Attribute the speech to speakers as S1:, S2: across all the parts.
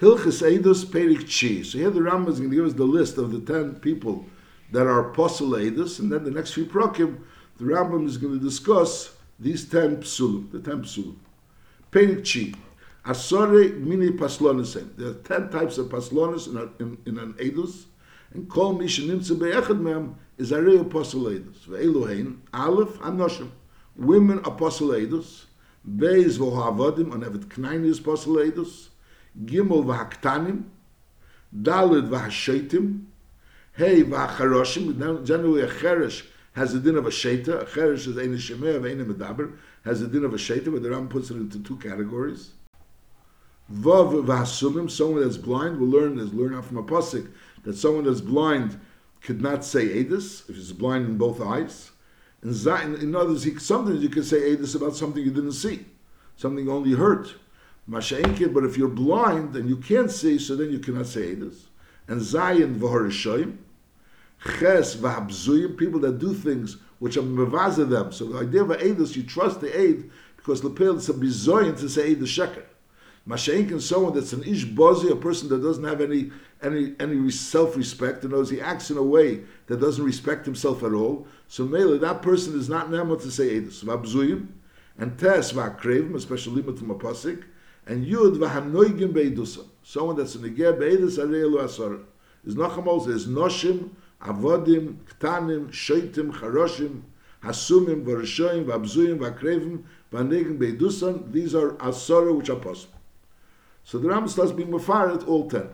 S1: Hilchis Eidos Perik Chi. So here the Rambam is going to give us the list of the ten people that are apostle Eidos, and then the next few prokim, the Rambam is going to discuss these ten psulim, the ten psulim. Perik Chi. Asore mini paslonisem. There are ten types of paslonis in, in, in an Eidos, and kol mi shenimtze be'echad mem is a rei apostle Eidos. Ve'elu hein, Aleph, Anoshim. Women apostle Eidos. Beis vohavadim, and evet knainis apostle Eidos. Gimel v'haktanim, Dalid v'hashaitim, Hey v'hacharoshim, generally a cheresh has a din of a sheta, a cheresh is ein shemeh, ein medaber, has a din of a sheta, but the Ram puts it into two categories. Vav v'hasumim, someone that's blind will learn, is learn out from a pasuk, that someone that's blind could not say edus, if he's blind in both eyes. And in, in others, he, sometimes you can say edus about something you didn't see, something you only heard. Masha'enkin, but if you're blind and you can't see, so then you cannot say Eidos. And Zayin v'horishoyim, Ches v'habzuyim, people that do things which are mevaza them. So the idea of Eidos, you trust the aid because Lepel is a bizoyin to say the sheker. Masha'enkin, someone that's an ish bozi, a person that doesn't have any any any self-respect, and knows he acts in a way that doesn't respect himself at all. So Mele, that person is not nemo to say Eidos. V'habzuyim, and Tes v'akrevim, especially a pasik, and Yud v'hanoigim beidusa. Someone that's in the ger beidus arei asar. Is nachamos is noshim, avodim, ktanim, sheitim, charoshim, hasumim, v'rishoyim, v'abzuyim, v'akrevim, v'hanegim beidusan. These are asara which are possible. So Rambam starts being mafaret all ten.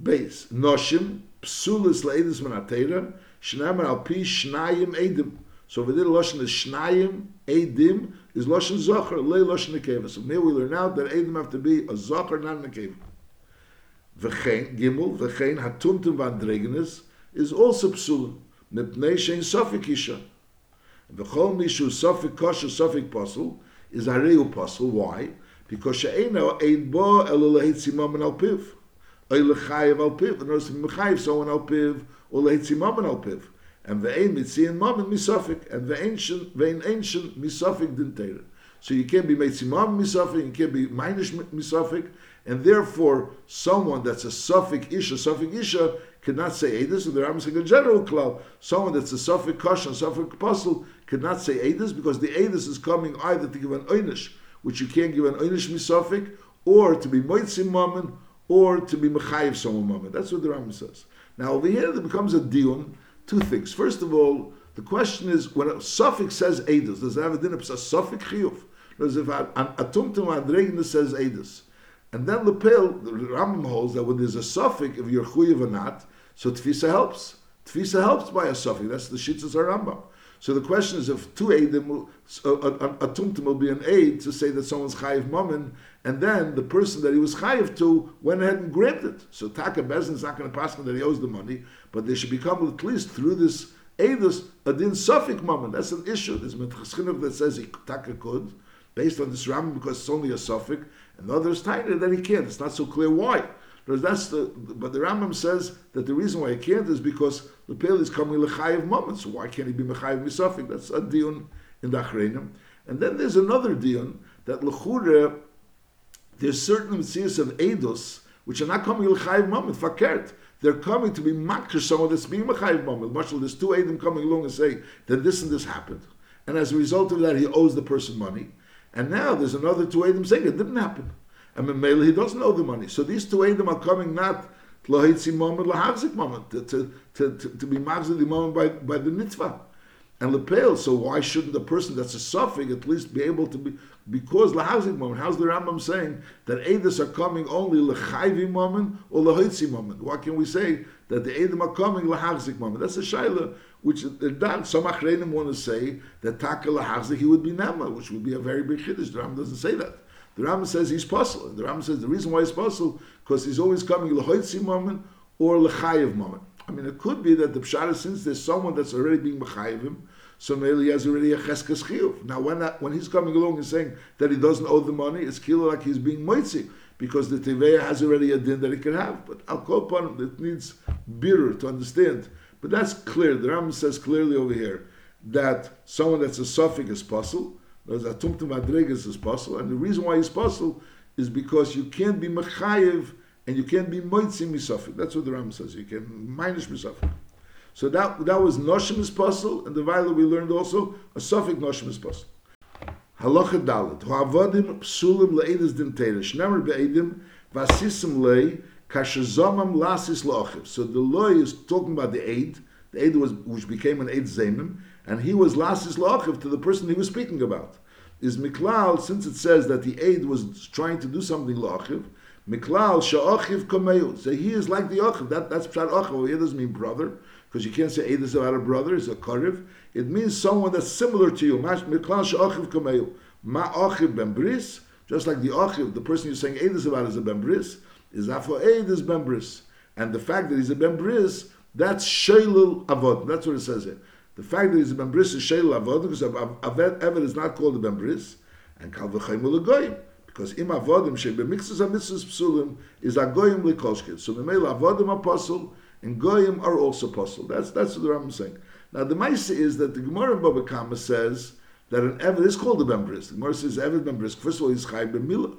S1: Base noshim, psulis leidus manatera, shnamar al pi shnayim edim. So v'dir loshin is shnayim edim is loshin zocher le loshin nekeva. So here we learn out that edim have to be a zocher, not nekeva. V'chein gimel v'chein hatumtum v'andregenes is also psulim mipnei shein sofik isha. V'chol mishu sofik kosher sofik posel is areu posel. Why? Because she'ena ein bo elo lehitzimam al piv. Oy lechayev al piv. And also mechayev someone al piv or lehitzimam al piv. And ve'ein mitziin mamen misofik. And ve'ein ancient misofik din. So you can't be mitzimam misofik, you can't be minus misofik, and therefore someone that's a suffik isha, suffik isha, cannot say edus, and the Rambam saying a general club, someone that's a suffik kosher, suffik apostle, cannot say edus, because the edus is coming either to give an einish, which you can't give an einish misofik, or to be moitzim or to be mechayiv someone mammon. That's what the Rambam says. Now over here there becomes a dion, two things. First of all, the question is, when a suffix says edus, does it have a din of a suffix chiyuv? Does if a tumtum adregna says edus? And then the pill, the Rambam holds that when there's a suffix, if you're chuyev or not, so tfisa helps. Tfisa helps by a suffix. That's the shitzas Rambam. So the question is if two aidim, a, uh, uh, uh, a, a tumtum will be an aid to say that someone's chayiv mammon, and then the person that he was chayiv to went ahead and grabbed it. So Taka Bezin is not going to pass him that he owes the money, but they should become at least through this aidus a din suffix mammon. That's an issue. There's Minchas Chinuch that says he Taka could, based on this Rambam because it's only a suffix, and the others tiny that he can't. It's not so clear why. But that's the but the Rambam says that the reason why he can't is because the pale is coming lechayev moment. So why can't he be mechayev misafik? That's a dion in the. And then there's another dion that lechure there's certain mitzvahs of eidos which are not coming lechayev moment fakert. They're coming to be makar someone that's being mechayev moment. Marshal, there's two eidim coming along and say that this and this happened, and as a result of that, he owes the person money. And now there's another two eidim saying it didn't happen and Memele he doesn't owe the money. So these two Edom are coming not lahitzi moment, moment, to, to, to, to be magzik the moment by, by the mitzvah. And lepel, so why shouldn't the person that's a suffix at least be able to be, because lahagzik moment, how's the Rambam saying that Edom are coming only lechayvi moment or lahitzi moment? Why can we say that the Edom are coming lahagzik moment? That's a shaila, which done. some achreinim want to say that taka lahagzik he would be nama, which would be a very big chiddush. The Rambam doesn't say that. The Rambam says he's possible. The Rambam says the reason why he's possible because he's always coming lehoitzi moment or lechayev moment. I mean, it could be that the pshara since there's someone that's already being mechayev him, so maybe he has already a cheskes chiyuv. Now, when that, when he's coming along and saying that he doesn't owe the money, it's kilo like he's being moitzi because the teveya has already a din that he can have. But I'll call upon him. It needs bitter to understand. But that's clear. The Rambam says clearly over here that someone that's a suffix is possible. There's a tumtum adregas is possible, and the reason why he's possible is because you can't be mechayev and you can't be moitzi misafik. That's what the Ram says. You can minus misafik. So that that was noshim is puzzle, and the viola we learned also a suffix noshim is puzzle. Halacha dalet. Ho'avodim psulim le'edis din teira. Shnemer be'edim vasisim lei kashazomam lasis lo'achiv. So the law is talking about the aid, the aid was, which became an aid zemim, and he was lasis lo'achiv to the person he was speaking about. Is miklal, since it says that the aid was trying to do something lo'achiv, miklal sha'achiv kameu. So he is like the achiv. That, that's pshat achiv. It doesn't mean brother, because you can't say aid is about a brother, it's a kariv. It means someone that's similar to you. Ma'achiv ben bris, just like the achiv, the person you're saying aid is about is a ben bris, is after Eid is ben bris. And the fact that he's a ben bris, that's sheilul avod. That's what it says here. The fact that he's a ben bris is sheilul avod, because Eved is not called a ben bris, and kal v'chaimul goyim. Because im avodim shebemixus ha-mitzvahs psulim is agoyim likoshket. So memela avodim apostle, and goyim are also apostle. That's, that's what the Rambam is saying. Now the Maisa is that the Gemara in Baba Kama says that an Eved is called a Ben Bris. The Gemara says Eved Ben Bris. First of all, he's Chai Ben Milah.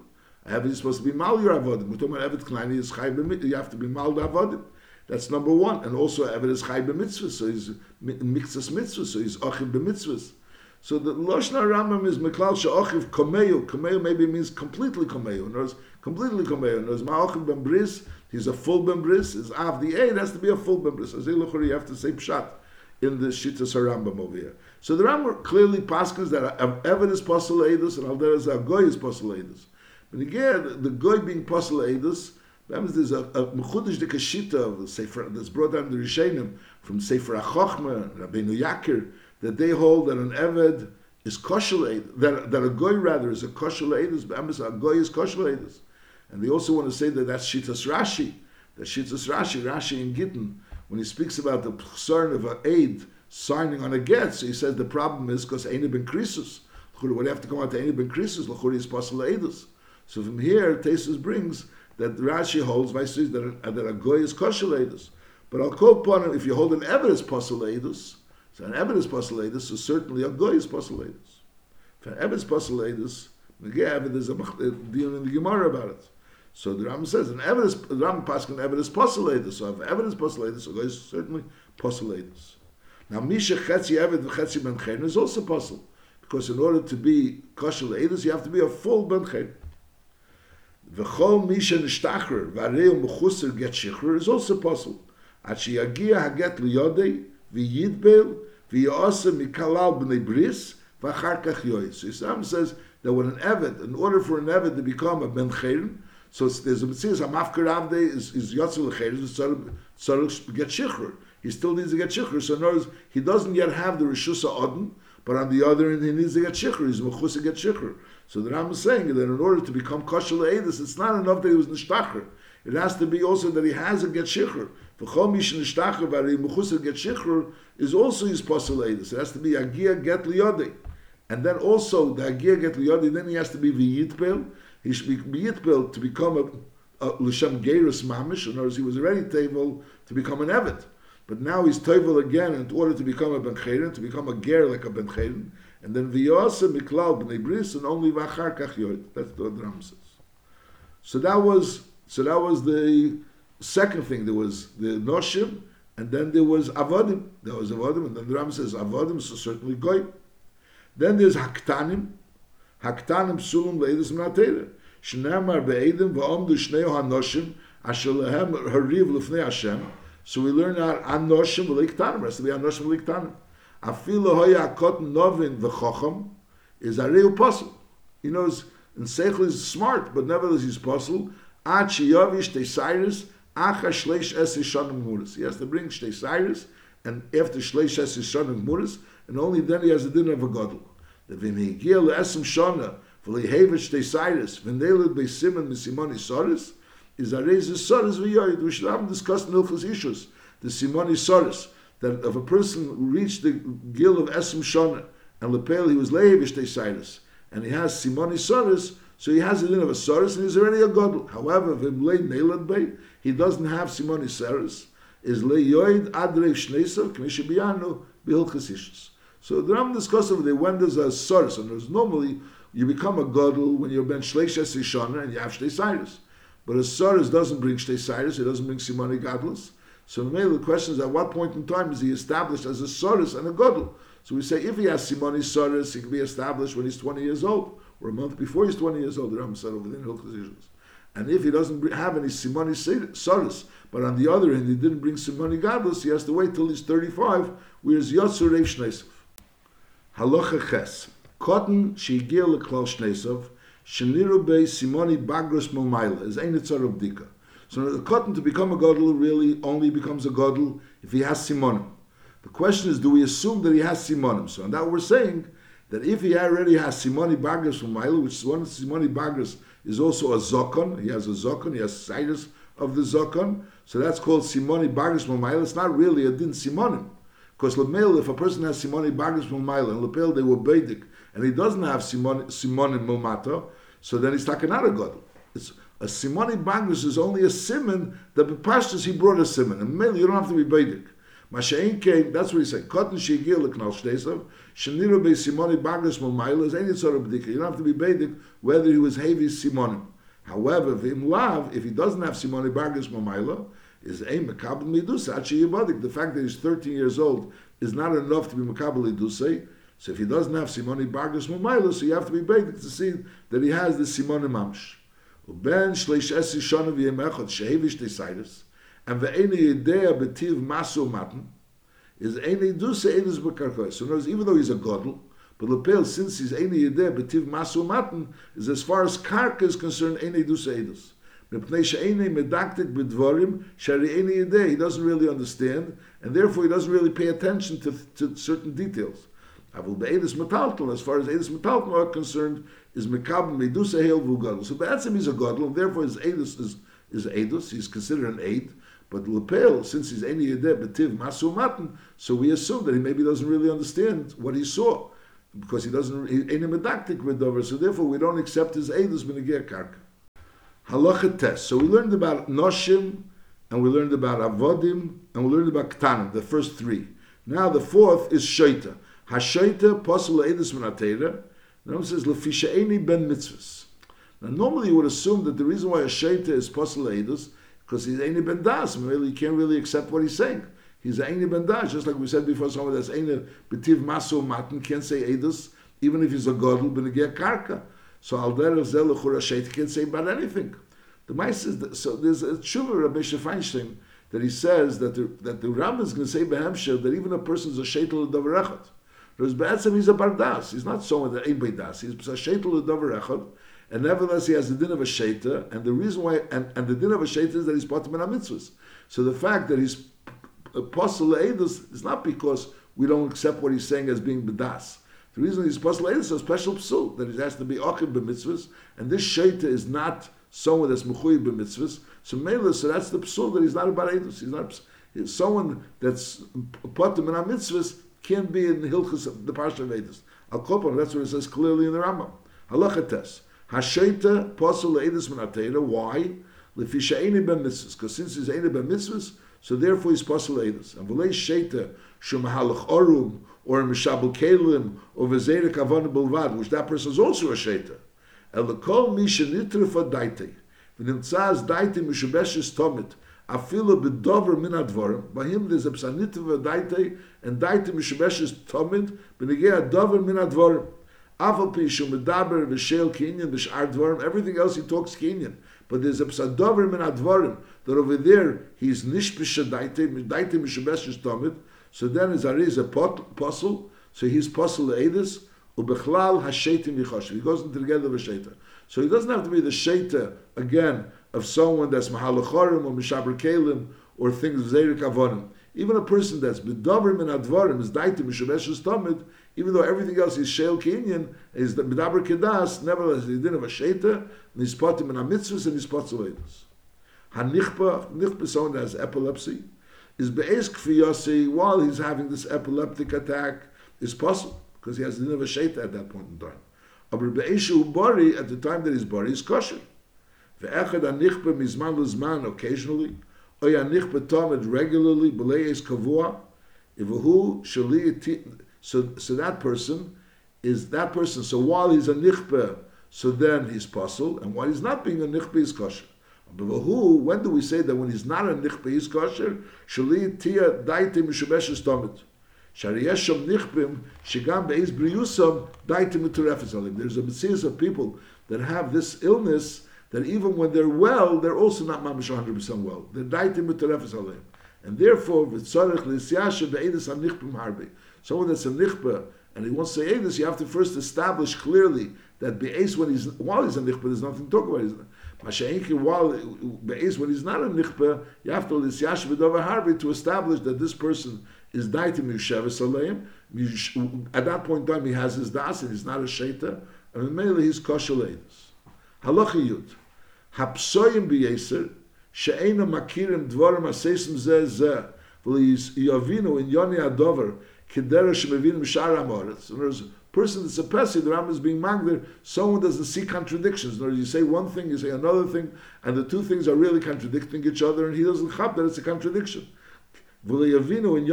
S1: Eved is supposed to be Mal your Avodim. We're talking about Eved Kleini is Chai Ben You have to be Mal Avodim. That's number one. And also Eved is Chai Ben Mitzvah, so he's Mixas Mitzvah, so he's Achiv Ben Mitzvahs. So the Loshna Rambam is Meklal Sha'achiv Komeyu. Komeyu maybe means completely Komeyu. In other completely Komeyu. In other words, Ma'achiv Ben Bris, he's a full Ben Bris. Is Av the A, it has to be a full Ben Bris. As you have to say Pshat in the Shittas Rambam over here. So the Rambam clearly passes that Evan is Eidus and Alder is Goy is Eidus. But again, the Goy being Pasal Eidus, means there's a, a Mechudish de Kashita Sefer that's brought down the Rishenim from Sefer HaChochma, Rabbeinu Yakir, that they hold that an Eved is kosher that, that a Goy rather is a kosher Eidus, but a Goy is Eidus. And they also want to say that that's Shitas Rashi, that Shitas Rashi, Rashi in Gittin, when he speaks about the concern of an aid signing on a get, so he says the problem is because Eina ben Krisus. Would have to come out to Eina ben Krisus, Lachuri is possible. So from here, Tesis brings that Rashi holds, by says that, a, that a goy is kosher. But I'll quote upon if you hold an evidence possible Eidus, so an evidence possible Eidus, so certainly a goy is possible Eidus. If an evidence possible Eidus, there's a deal in the Gemara about it. So the Ram says an evidence, the Ram paskin evidence postulated. So if evidence postulated, so guys certainly postulated. Now Misha Chetzi Eved Chetzi Ben is also possible because in order to be kosher you have to be a full Ben Chen. V'chol Misha Nishtachrer V'areu Mechuser Get Shichrer is also possible. At Shiyagia Haget Liyodei V'yidbel V'yose Mikalal B'nei Bris V'achar Kach. So Islam says that when an Eved, in order for an Eved to become a Ben so there's a mitzvah, a mafkar avde is, is yotzil l'cheres, tzarech get shichr. He still needs to get shichr. So in other words, he doesn't yet have the Rishusa Odin, but on the other end, he needs to get shichr. He's mechus get shichr. So the Ram is saying that in order to become kosher le'edis, it's not enough that he was nishtachar. It has to be also that he has a get shichr. V'chol mish nishtachar v'ari mechus to get shichr is also his posel le'edis. It has to be agia get liyodei. And then also, the agia get liyodei, then he has to be v'yitpel, he should be built to become a, L'Shem Geirus Mamish, in other he was already table to become an Evet. But now he's table again in order to become a Ben to become a Ger like a Ben and then V'yasa Miklal B'nei Bris, and only V'achar Kach Yoid. That's what the Ram says. So that was, so that was the second thing. There was the Noshim, and then there was Avodim. There was Avodim, and then the Ram says Avodim, so certainly Goy. Then there's Haktanim, הקטנים פסולים לאידס מן התרא. שנאמר בעדם ועומדו שניהו הנושים אשר להם הריב לפני השם. So we learn out anoshim v'liktanim. Rest to be anoshim v'liktanim. Afilu hoya akot novin v'chocham is a real puzzle. He knows, and Seichel is smart, but nevertheless he's puzzle. Ad sheyavish teisairis acha shleish esi shanim muris. He has to bring shteisairis, and after shleish esi shanim muris, and only then he has a dinner of a godel. The he giel esem shona vol he hevet de sides wenn they lit be simon mit soris is a reise soris are we should have discussed no issues the simoni soris that of a person who reached the giel of esem shona and lepel he was levish de sides and he has simoni soris so he has a din of a soris and he's already a god however if him lay nailed by he doesn't have simoni soris is le yoid adre shneisa kmish bianu bil So the Ram discusses over there when there's a source, and there's normally you become a godel when you're ben shleishes ishana and you have shtei but a Saris doesn't bring Shtei he doesn't bring Simoni Gadlus. So the question is at what point in time is he established as a Saris and a Gadol? So we say if he has Simoni Saris, he can be established when he's 20 years old, or a month before he's 20 years old, the Ram said over there in And if he doesn't have any Simoni Saris, but on the other hand, he didn't bring Simoni Gadlus, he has to wait till he's 35, whereas Yotzur Rev Shneisov. Halacha Ches. Cotton Shigir Leklal Shneisov, Sheniru Bei Simoni Bagros Momaila, is Ein of Dika. So the cotton to become a Godel really only becomes a Godel if he has Simonim. The question is, do we assume that he has Simonim? So on that we're saying that if he already has Simoni from Momaila, which is one of Simoni Bagros is also a Zokon, he has a Zokon, he has Cyrus of the Zokon, so that's called Simoni Bagros Momaila. It's not really a Din Simonim. Because Lemel, if a person has Simoni Bagros Momaila, and Lepel they were Bedic, and he doesn't have Simoni, Simoni Momato, so then he's out of Godel. It's, a Simoni Bagros is only a simon that Bepashtas he brought a simon. And mainly you don't have to be Bedic. Mashain came, that's what he said. Cotton Shigil Leknal Shtesav, Shaniru Be Simoni Bagros Momaila is any sort of Bdika. You don't have to be Bedic whether he was heavy Simonim. However, in Lav, if he doesn't have Simoni Bagros Momaila, is a Makabal Midusa, Yibadik. The fact that he's 13 years old is not enough to be Makabal Midusa. So if he doesn't have Simoni Bargas Mumayla, so you have to be baited to see that he has the Simoni Mamsh. ובין שליש עשי שונה ויום אחד שהביש תסיידס, and ואין ידע בטיב מסו מתן, is any dusa edus bekarkoy. So knows even though he's a godel, but lepel since he's any yedeh betiv masu matan is as far as karka is concerned any dusa edus. Mepnei she'ene medaktik b'dvorim shari any yedeh. He doesn't really understand, and therefore he doesn't really pay attention to, to certain details. Avul be'edus metalton, as far as edus metalton are concerned, is mekab medusa hail vugadol. So Be'etzim he's a godel, and therefore his edus is, is edus, he's considered an aid. But Lepel, since he's any yedeh betiv masu matan, so we assume that he maybe doesn't really understand what he saw. Because he doesn't, he ain't a medactic so therefore we don't accept his edus benegir karka. Halacha test. So we learned about Noshim, and we learned about Avodim, and we learned about Ktanim, the first three. Now the fourth is Shaita. Hashaita posel edus minatera. Now it says lefishaeni ben mitzvahs. Now normally you would assume that the reason why a shaita is posel edus because he's any ben das. Really, you can't really accept what he's saying. He's any ben das, just like we said before. Someone that's any betiv maso matin can't say edus, even if he's a godel benegir karka. So al derech zel shaita can't say about anything. The mice is that, so there's a tshuva Rabbi Feinstein that he says that the, that the Rambam is going to say behemshel that even a person is a sheitel of davar Whereas Be'etzim he's a bardas. He's not someone that ain't das. He's a sheitel davar echad. And nevertheless, he has the din of a shaita, and the reason why, and, and the din of a shaita is that he's potem in mitzvahs. So the fact that he's apostle edus is not because we don't accept what he's saying as being bedas. The reason he's apostle edus is a special psul that he has to be achim b'mitzvahs, and this shaita is not someone that's mechuy b'mitzvahs. So mele, so that's the psul that he's not about edus. He's not he's someone that's potem in mitzvahs can't be in the Hilchus, of the Parsha of Edus. Al Kopam, that's what it says clearly in the Rambam. Halachates. Hashaita posel Edus Minatera. Why? Lefisha Eini Ben Mitzvahs. Because since he's Eini Ben Mitzvahs, so therefore he's posel Edus. And V'lei Shaita, Shumahalach Orum, or Mishabel Kelim, or Vezerek Avon Bulvad, which that person is also a Shaita. El Lekol Misha Nitrifa Daite. V'nimtzaz Daite Mishabeshes Tomit. Afilu bedover min advorim bei him des a psanit ve daite and daite mishbeshes tomid bin ge a min advorim afal pi shum medaber ve shel kinyan bis advorim everything else he talks kinyan but there's a psadover min advorim that over there he's nish bis daite daite mishbeshes tomid so then is a is a apostle so he's apostle edis u bechlal hashetim yichosh he goes into together with so he doesn't have to be the shaita again of someone that's mahalachorim or mishaber kelim or things zeirik avonim. Even a person that's bedavar min advarim is daitim mishabeshes tamid, even though everything else is shel kinyan, is the bedavar kedas, nevertheless he didn't have a sheta, nispatim in a mitzvahs and nispat zoedus. Hanichpa, nichpa, someone that has epilepsy, is be'ez kfiyasi, while he's having this epileptic attack, is possible, because he has never sheta at that point in time. Aber be'eshu bari, at the time that he's bari, is kosher. Ve'echad anichba mizman lezman occasionally, or anichba tomed regularly, b'leis kavua, ivahu shali so so that person is that person. So while he's a nichba, so then he's puzzle, and while he's not being a nichba, he's kosher. But who, when do we say that when he's not a nichbe, he's kosher? Shali tia daiti mishabeshes tomit. Shariyesham nichbim, shigam be'ez briyusam, daiti miturefes alim. There's a series of people that have this illness that even when they're well, they're also not mamish 100% well. They're daiti miturefes alim. And therefore, v'tzorech harbi. Someone that's a nichbe, and he wants to say this, you have to first establish clearly that be'ez when he's, while he's a nichbe, there's nothing to talk about. Masha'inki, while when he's not a nichbe, you have to l'siasha v'dover harbi to establish that this person is daitim yusheves aleim. At that point in time, he has his das, and he's not a shaita, and mainly he's kosher. Halacha yud. Hapsoyim b'yeser, she'ena makirim dvorim asesim zeh zeh, v'liyavinu in yoni adover, kedera shemevinim shar amoretz. In other words, person that's a pesi, the Ram is being magdir, someone doesn't see contradictions. In other words, you say one thing, you say another thing, and the two things are really contradicting each other, and he doesn't chap that it's a contradiction. He doesn't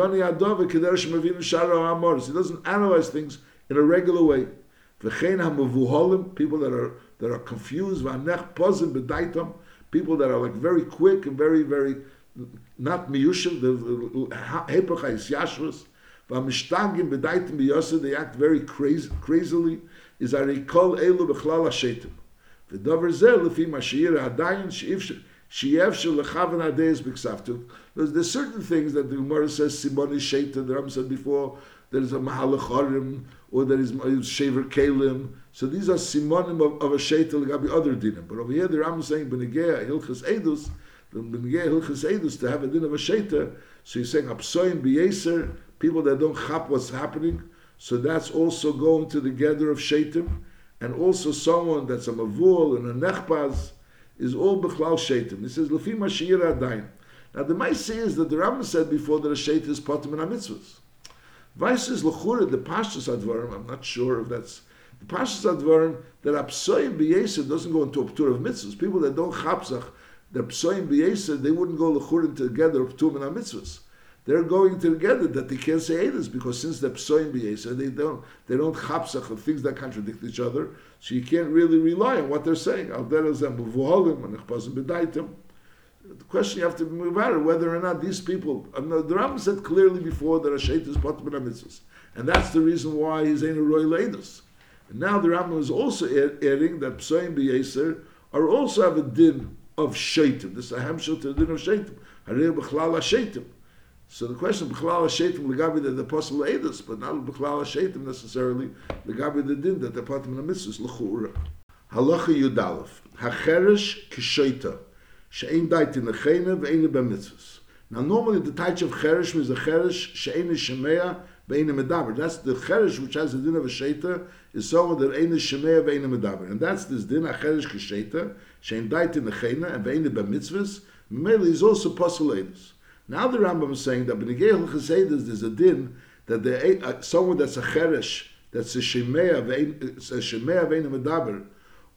S1: analyze things in a regular way. People that are that are confused, people that are like very quick and very, very not b'yoseh, they act very crazy, crazily, is. There's certain things that the Gemara says simoni sheita. The Ram said before there is a mahalachorim or there is shaver kalim. So these are simonim of, of a sheita legabi other dinim. But over here the Ram is saying benegea hilchas edus. Benegea hilchas edus to have a din of a sheita. So he's saying apsoim biyeser people that don't chap what's happening. So that's also going to the gather of shaitim, and also someone that's a mavul and a nechpaz is all bechlal shaitim. He says lefi mashir adayin. Now the Maisi is that the Rambam said before that a shait is potim in mitzvahs. Vice is lechura the pashtus advarim. I'm not sure if that's the pashtus advarim that apsoim b'yesed doesn't go into a ptur of mitzvahs. People that don't chapsach, the psoim b'yesed, they wouldn't go lechura together of ptur mitzvahs. They're going together that they can't say edus because since they're psoim b'yesed, they don't they don't chapsach of things that contradict each other. So you can't really rely on what they're saying. The question you have to move out whether or not these people. Uh, the Rambam said clearly before that a Hashet is Pat mitzvahs, and that's the reason why he's in a roy ledus. And now the Rambam is also adding that Psoim b'Yeser are also have a din of shaitim. This is a hamshel to the din of shaitim. Harei b'chlal shaitim. So the question b'chlal shaitim legabi that the apostle edus, but not b'chlal shaitim necessarily legabi the din that the Pat mitzvahs l'chura. Halacha Yudalef. Hacheresh kishaita. she'ein dait in ve'ein b'mitzvahs. Now normally the type of cheresh is a cheresh she'ein shemea ve'ein medaber. That's the cheresh which has the din of a sheita is someone that ein shemea ve'ein medaber. And that's this din a cheresh k'sheita she'ein dait in the chene and ve'ein b'mitzvahs. Mele is also posuladus. Now the Rambam is saying that b'negei l'chasedus there's a din that the, uh, someone that's a cheresh that's a shemea ve'ein a shemea ve'ein medaber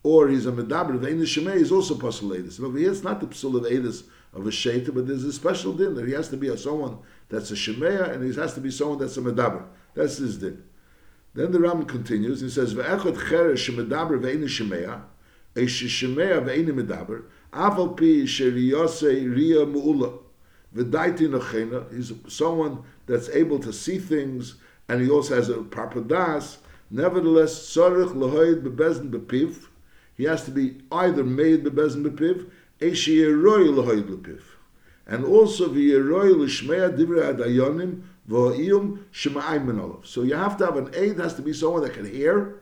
S1: or he's a medaber of Ein Shemei, is also Edis. And here, it's not the Pasul of Edis of a Sheita, but there's a special din that he has to be a someone that's a Shemea, and he has to be someone that's a medaber. That's his din. Then the Ram continues, he says, Ve'echot cheresh shemedaber ve'ein Shemea, a Shemea ve'ein medaber, aval pi sheriyose riya mu'ula, v'daiti nochena, he's someone that's able to see things, and he also has a proper das, nevertheless, tzorich lohoid bebezn bepiv, he has to be either made bebezin bepiv, eshiyeroy lehoyd lepiv. And also v'yeroy l'shmeya divrei adayonim. So you have to have an aid, has to be someone that can hear,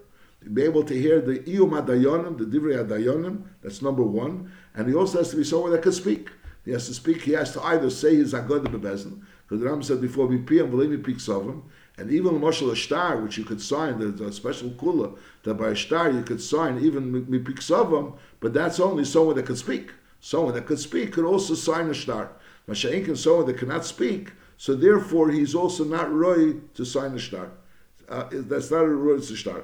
S1: be able to hear the iyum adayonim, the divrei adayonim, that's number one. And he also has to be someone that can speak. He has to speak, he has to either say his agod bebezin, because the Ram said before, v'piyam v'lemi piksovim, and even Mashal Ashtar, which you could sign, there's a special kula that by Ashtar you could sign even Mipiksavam, but that's only someone that could speak. Someone that could speak could also sign Ashtar. Masha'ink is someone that cannot speak, so therefore he's also not roy to sign Ashtar. Uh, that's not a roy to Ashtar.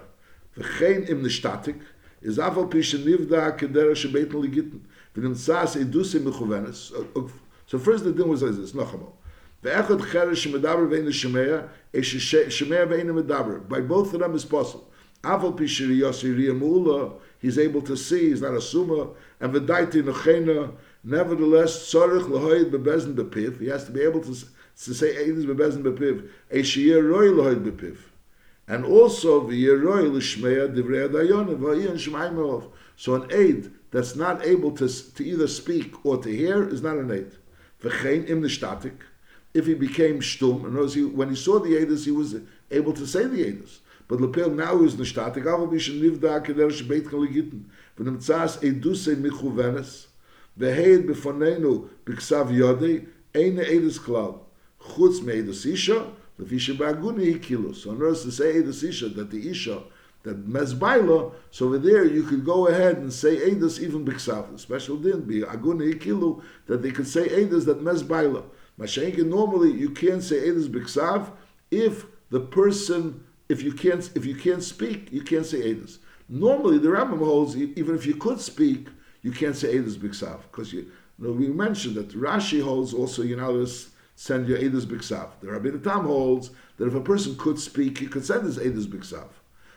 S1: V'chein im nishtatik, is afal pisha nivda kedera shebeitin ligitn, v'nimtzas edusim mechuvenes. So first the din was like this, Nachamo. Ve'echad cheresh shemedaber ve'in shemea, shemea ve'in medaber. By both of them is possible. Aval pishiri yosi riyamula, he's able to see, he's not a suma, and v'daiti nechena, nevertheless, tzorich lahoid bebezin bepiv, he has to be able to, to say Eidus bebezin bepiv, eishiyeh roi lahoid bepiv. And also, v'yeh roi l'shmeya divrei adayon, v'ayin shemaim So an aid that's not able to, to either speak or to hear is not an aid. V'chein im nishtatik, if he became shtum, and he, when he saw the Edus, he was able to say the Edus. but the pill now is the state of the mission live the academic debate can get when the tsas a do say me khuvenes the head before nenu biksav yode ein edes klau khutz me the sisha the fish ba gun kilo. So no to say the sisha that the isha that mezbailo so over there you could go ahead and say edes even biksav the special din be a e kilo that they could say edes that mezbailo mashenke normally you can't say edes biksav if the person if you can't, if you can't speak, you can't say Edus. Normally the Rambam holds, even if you could speak, you can't say Edus Biksav, because you, you know, we mentioned that Rashi holds also, you know, send your Edus Biksav. The Rabbi Tam holds that if a person could speak, he could send his Edus Biksav.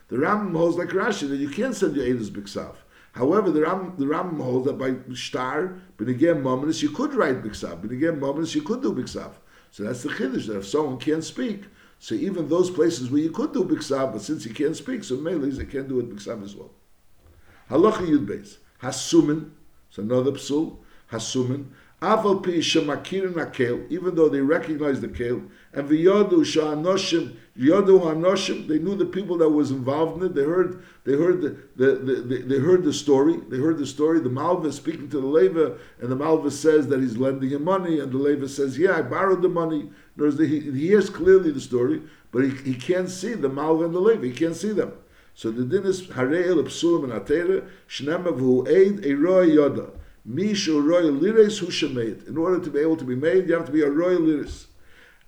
S1: The Rambam holds like Rashi that you can't send your Edus Biksav. However, the Ram the Ram holds that by star benigem moments you could write biksav. Benigem moments you could do biksav. So that's the chiddush that if someone can't speak, so even those places where you could do biksav, but since he can't speak, so mainly they can't do it biksav as well. Halacha yud beis hasumin. So another psul hasumin. Aval pi shemakirin akel, even though they recognize the kel, and v'yodu sha'anoshim, yodu ha'anoshim, they knew the people that was involved in it. They heard, they heard the, the, the, they heard the story. They heard the story. The malva speaking to the leva, and the malva says that he's lending him money, and the leva says, "Yeah, I borrowed the money." Words, he, he hears clearly the story, but he, he can't see the malva and the leva. He can't see them. So the din is harei psulim and atera shnema eid eiroi yoda. Mishu royal liris who In order to be able to be made, you have to be a royal liris.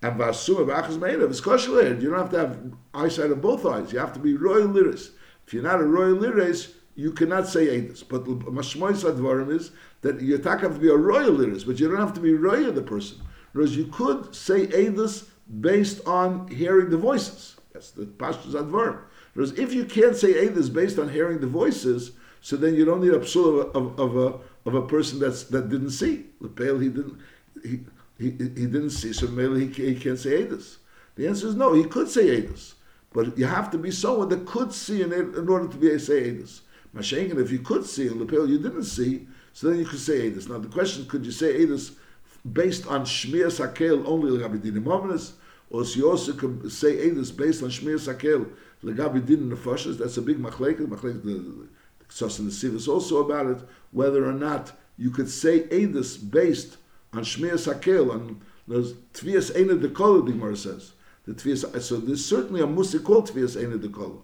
S1: And vasuma v'achas made of is kosher You don't have to have eyesight of both eyes. You have to be royal liris. If you're not a royal liris, you cannot say edus. But mashmois advarim is that you have to be a royal liris, but you don't have to be royal the person. Whereas you could say edus based on hearing the voices. That's the pashtus advarim. Whereas if you can't say edus based on hearing the voices, so then you don't need a psul of, of, of a of a person that's that didn't see. The pale he didn't he, he, he didn't see, so maybe he, he can't say Edus. The answer is no, he could say Edus. But you have to be someone that could see in, in order to be a say Edus. Mashenkin, if you could see in Lepel, you didn't see, so then you could say Edus. Now the question could you say Edus based on Shmir Sakel only Legabidinim Ominous, or you also could say Edus based on Shmir Sakel Legabidinim Nefashas? That's a big machlekes. Machlekes the Sos and the Sivas also about it, whether or not you could say Edus based on Shmir Sakel, on the Tvias Eina Dekola, the Gemara says. The Tvias, so there's certainly a Musik called Tvias Eina Dekola.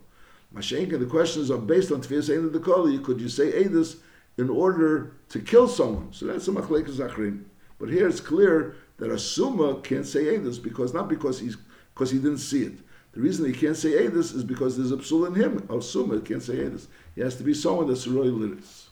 S1: Mashenka, the questions are based on Tvias Dekola, You could you say Edus in order to kill someone? So that's a Machlekes Achrim. But here it's clear that a Summa can't say Edus, because not because he's because he didn't see it. The reason he can't say Edus is because there's a psul in him. A Summa can't say Edus. He has to be someone that's really liris.